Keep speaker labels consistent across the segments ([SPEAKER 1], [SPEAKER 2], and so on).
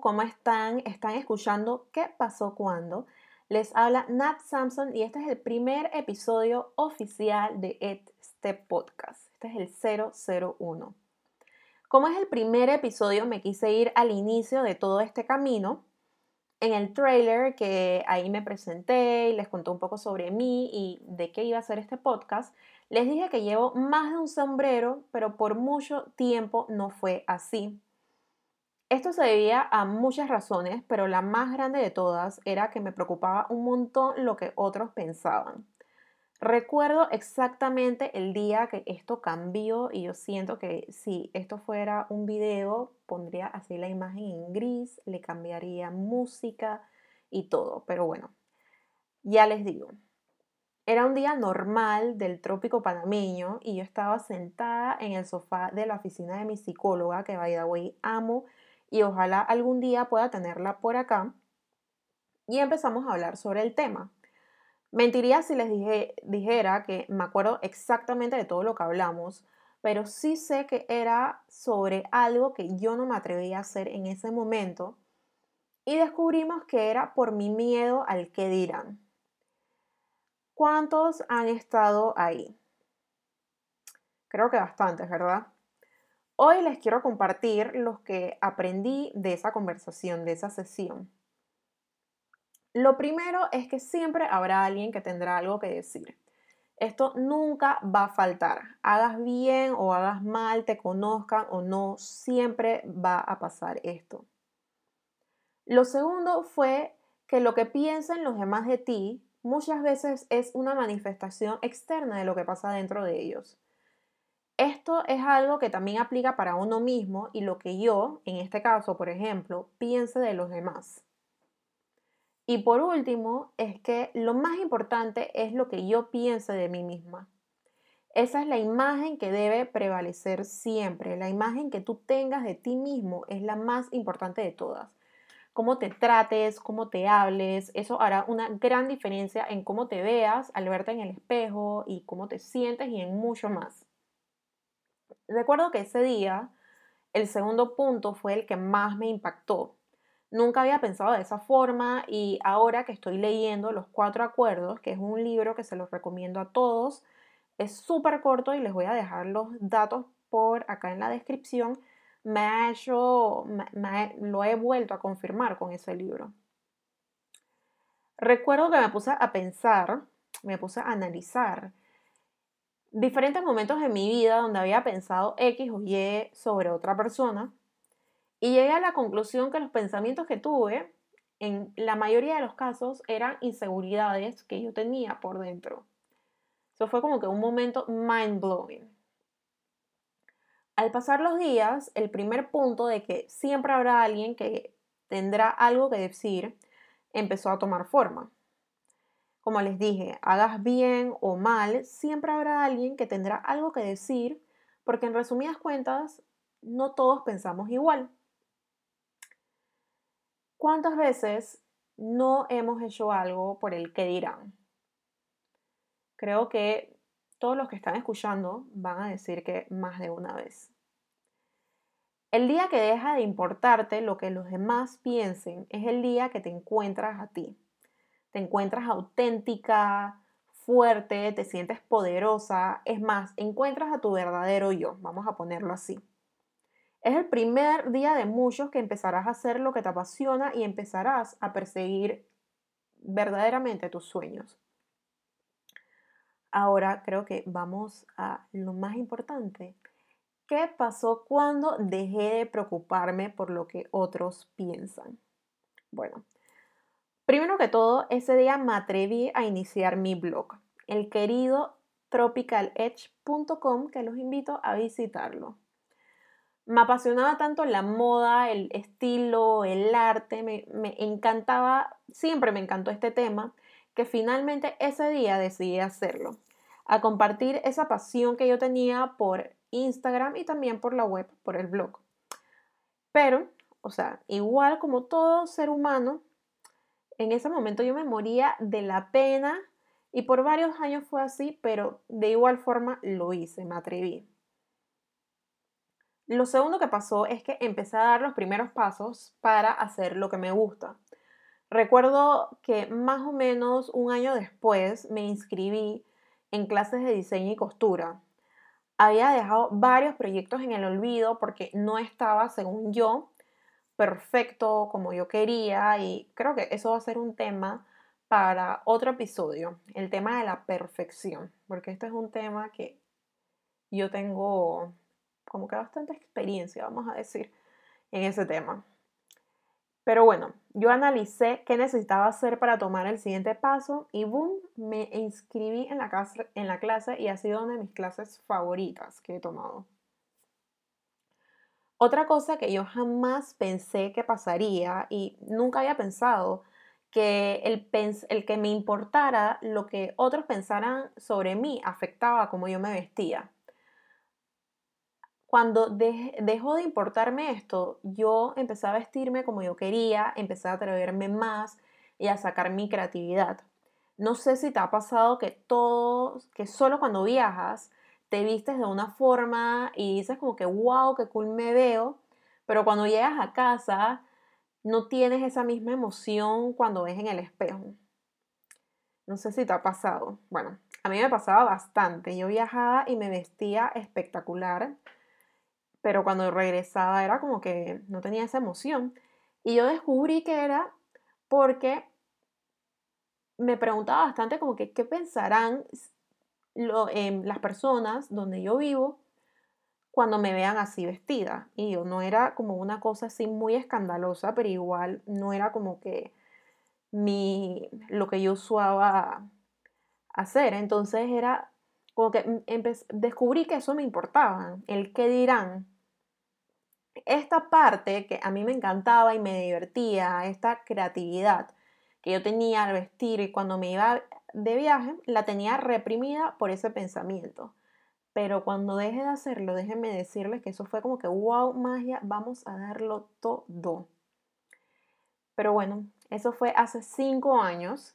[SPEAKER 1] ¿cómo están? Están escuchando ¿Qué pasó cuando? Les habla Nat Samson y este es el primer episodio oficial de este podcast. Este es el 001. Como es el primer episodio, me quise ir al inicio de todo este camino. En el trailer que ahí me presenté y les conté un poco sobre mí y de qué iba a ser este podcast, les dije que llevo más de un sombrero, pero por mucho tiempo no fue así. Esto se debía a muchas razones, pero la más grande de todas era que me preocupaba un montón lo que otros pensaban. Recuerdo exactamente el día que esto cambió y yo siento que si esto fuera un video, pondría así la imagen en gris, le cambiaría música y todo, pero bueno, ya les digo. Era un día normal del trópico panameño y yo estaba sentada en el sofá de la oficina de mi psicóloga, que by the way amo y ojalá algún día pueda tenerla por acá. Y empezamos a hablar sobre el tema. Mentiría si les dije, dijera que me acuerdo exactamente de todo lo que hablamos, pero sí sé que era sobre algo que yo no me atrevía a hacer en ese momento y descubrimos que era por mi miedo al que dirán. ¿Cuántos han estado ahí? Creo que bastantes, ¿verdad? Hoy les quiero compartir los que aprendí de esa conversación, de esa sesión. Lo primero es que siempre habrá alguien que tendrá algo que decir. Esto nunca va a faltar. Hagas bien o hagas mal, te conozcan o no, siempre va a pasar esto. Lo segundo fue que lo que piensen los demás de ti muchas veces es una manifestación externa de lo que pasa dentro de ellos. Esto es algo que también aplica para uno mismo y lo que yo, en este caso, por ejemplo, piense de los demás. Y por último, es que lo más importante es lo que yo piense de mí misma. Esa es la imagen que debe prevalecer siempre. La imagen que tú tengas de ti mismo es la más importante de todas. Cómo te trates, cómo te hables, eso hará una gran diferencia en cómo te veas al verte en el espejo y cómo te sientes y en mucho más. Recuerdo que ese día el segundo punto fue el que más me impactó. Nunca había pensado de esa forma y ahora que estoy leyendo Los Cuatro Acuerdos, que es un libro que se los recomiendo a todos, es súper corto y les voy a dejar los datos por acá en la descripción, me ha hecho, lo he vuelto a confirmar con ese libro. Recuerdo que me puse a pensar, me puse a analizar diferentes momentos en mi vida donde había pensado X o Y sobre otra persona y llegué a la conclusión que los pensamientos que tuve en la mayoría de los casos eran inseguridades que yo tenía por dentro. Eso fue como que un momento mind blowing. Al pasar los días, el primer punto de que siempre habrá alguien que tendrá algo que decir empezó a tomar forma. Como les dije, hagas bien o mal, siempre habrá alguien que tendrá algo que decir, porque en resumidas cuentas, no todos pensamos igual. ¿Cuántas veces no hemos hecho algo por el que dirán? Creo que todos los que están escuchando van a decir que más de una vez. El día que deja de importarte lo que los demás piensen es el día que te encuentras a ti te encuentras auténtica, fuerte, te sientes poderosa, es más, encuentras a tu verdadero yo, vamos a ponerlo así. Es el primer día de muchos que empezarás a hacer lo que te apasiona y empezarás a perseguir verdaderamente tus sueños. Ahora creo que vamos a lo más importante. ¿Qué pasó cuando dejé de preocuparme por lo que otros piensan? Bueno, Primero que todo, ese día me atreví a iniciar mi blog, el querido tropicaledge.com, que los invito a visitarlo. Me apasionaba tanto la moda, el estilo, el arte, me, me encantaba, siempre me encantó este tema, que finalmente ese día decidí hacerlo, a compartir esa pasión que yo tenía por Instagram y también por la web, por el blog. Pero, o sea, igual como todo ser humano, en ese momento yo me moría de la pena y por varios años fue así, pero de igual forma lo hice, me atreví. Lo segundo que pasó es que empecé a dar los primeros pasos para hacer lo que me gusta. Recuerdo que más o menos un año después me inscribí en clases de diseño y costura. Había dejado varios proyectos en el olvido porque no estaba, según yo, perfecto como yo quería y creo que eso va a ser un tema para otro episodio, el tema de la perfección, porque este es un tema que yo tengo como que bastante experiencia, vamos a decir, en ese tema. Pero bueno, yo analicé qué necesitaba hacer para tomar el siguiente paso y boom, me inscribí en la, clase, en la clase y ha sido una de mis clases favoritas que he tomado. Otra cosa que yo jamás pensé que pasaría y nunca había pensado que el, el que me importara lo que otros pensaran sobre mí afectaba como yo me vestía. Cuando dejó de importarme esto, yo empecé a vestirme como yo quería, empecé a atreverme más y a sacar mi creatividad. No sé si te ha pasado que todo, que solo cuando viajas te vistes de una forma y dices como que wow, qué cool me veo, pero cuando llegas a casa no tienes esa misma emoción cuando ves en el espejo. No sé si te ha pasado. Bueno, a mí me pasaba bastante. Yo viajaba y me vestía espectacular, pero cuando regresaba era como que no tenía esa emoción. Y yo descubrí que era porque me preguntaba bastante como que qué pensarán em, las personas donde yo vivo cuando me vean así vestida. Y yo no era como una cosa así muy escandalosa, pero igual no era como que mi, lo que yo usaba hacer. Entonces era como que descubrí que eso me importaba, el qué dirán. Esta parte que a mí me encantaba y me divertía, esta creatividad que yo tenía al vestir y cuando me iba de viaje, la tenía reprimida por ese pensamiento. Pero cuando deje de hacerlo, déjenme decirles que eso fue como que, wow, magia, vamos a darlo todo. Pero bueno, eso fue hace cinco años.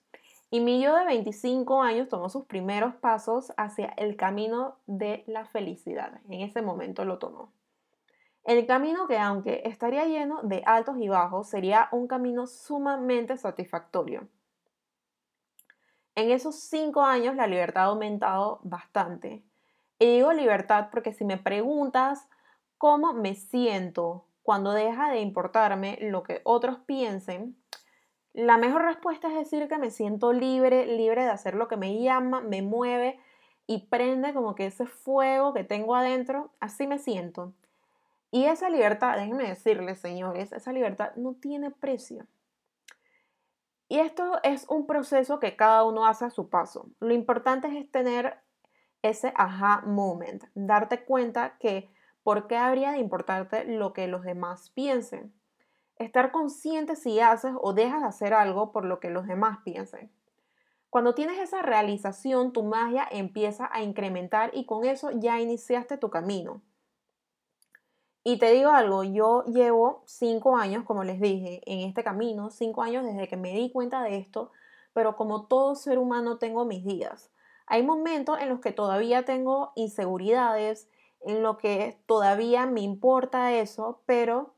[SPEAKER 1] Y mi yo de 25 años tomó sus primeros pasos hacia el camino de la felicidad. En ese momento lo tomó. El camino que aunque estaría lleno de altos y bajos, sería un camino sumamente satisfactorio. En esos cinco años la libertad ha aumentado bastante. Y digo libertad porque si me preguntas cómo me siento cuando deja de importarme lo que otros piensen, la mejor respuesta es decir que me siento libre, libre de hacer lo que me llama, me mueve y prende como que ese fuego que tengo adentro, así me siento. Y esa libertad, déjenme decirles, señores, esa libertad no tiene precio. Y esto es un proceso que cada uno hace a su paso. Lo importante es tener ese aha moment, darte cuenta que por qué habría de importarte lo que los demás piensen. Estar consciente si haces o dejas de hacer algo por lo que los demás piensen. Cuando tienes esa realización, tu magia empieza a incrementar y con eso ya iniciaste tu camino. Y te digo algo, yo llevo cinco años, como les dije, en este camino, cinco años desde que me di cuenta de esto, pero como todo ser humano tengo mis días. Hay momentos en los que todavía tengo inseguridades, en lo que todavía me importa eso, pero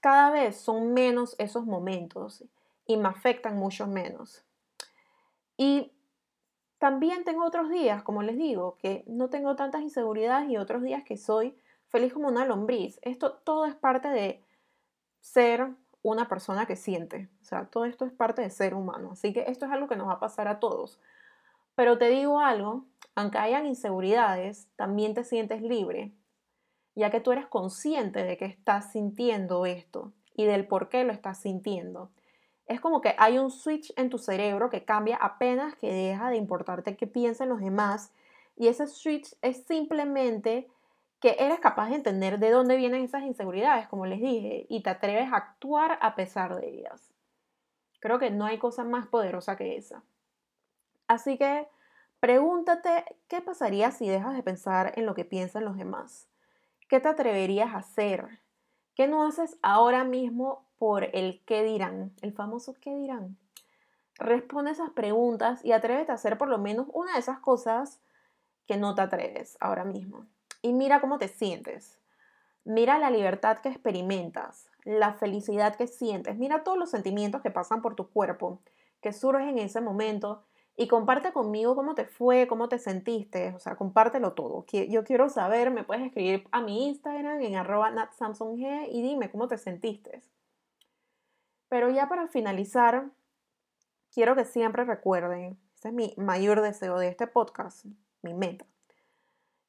[SPEAKER 1] cada vez son menos esos momentos y me afectan mucho menos. Y también tengo otros días, como les digo, que no tengo tantas inseguridades y otros días que soy feliz como una lombriz. Esto todo es parte de ser una persona que siente. O sea, todo esto es parte de ser humano. Así que esto es algo que nos va a pasar a todos. Pero te digo algo, aunque hayan inseguridades, también te sientes libre, ya que tú eres consciente de que estás sintiendo esto y del por qué lo estás sintiendo. Es como que hay un switch en tu cerebro que cambia apenas que deja de importarte qué piensan los demás y ese switch es simplemente que eres capaz de entender de dónde vienen esas inseguridades, como les dije, y te atreves a actuar a pesar de ellas. Creo que no hay cosa más poderosa que esa. Así que pregúntate qué pasaría si dejas de pensar en lo que piensan los demás. ¿Qué te atreverías a hacer? ¿Qué no haces ahora mismo por el qué dirán? El famoso qué dirán. Responde esas preguntas y atrévete a hacer por lo menos una de esas cosas que no te atreves ahora mismo. Y mira cómo te sientes. Mira la libertad que experimentas, la felicidad que sientes, mira todos los sentimientos que pasan por tu cuerpo, que surgen en ese momento y comparte conmigo cómo te fue, cómo te sentiste, o sea, compártelo todo. Yo quiero saber, me puedes escribir a mi Instagram en arroba natsamsung y dime cómo te sentiste. Pero ya para finalizar, quiero que siempre recuerden, este es mi mayor deseo de este podcast, mi meta,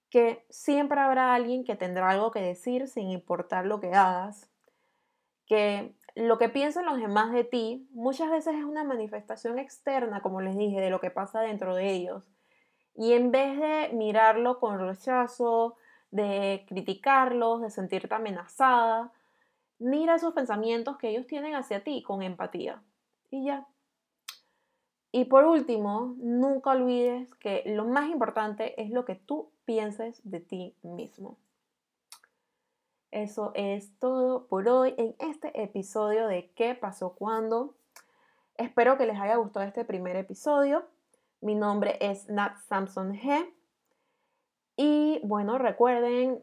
[SPEAKER 1] que siempre habrá alguien que tendrá algo que decir sin importar lo que hagas, que lo que piensan los demás de ti muchas veces es una manifestación externa, como les dije, de lo que pasa dentro de ellos. Y en vez de mirarlo con rechazo, de criticarlos, de sentirte amenazada, mira esos pensamientos que ellos tienen hacia ti con empatía. Y ya. Y por último, nunca olvides que lo más importante es lo que tú pienses de ti mismo. Eso es todo por hoy en este episodio de ¿Qué pasó cuando? Espero que les haya gustado este primer episodio. Mi nombre es Nat Samson G. Y bueno, recuerden,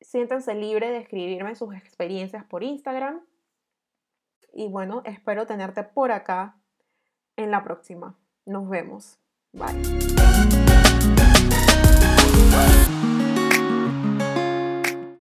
[SPEAKER 1] siéntanse libres de escribirme sus experiencias por Instagram. Y bueno, espero tenerte por acá en la próxima. Nos vemos. Bye. Oh.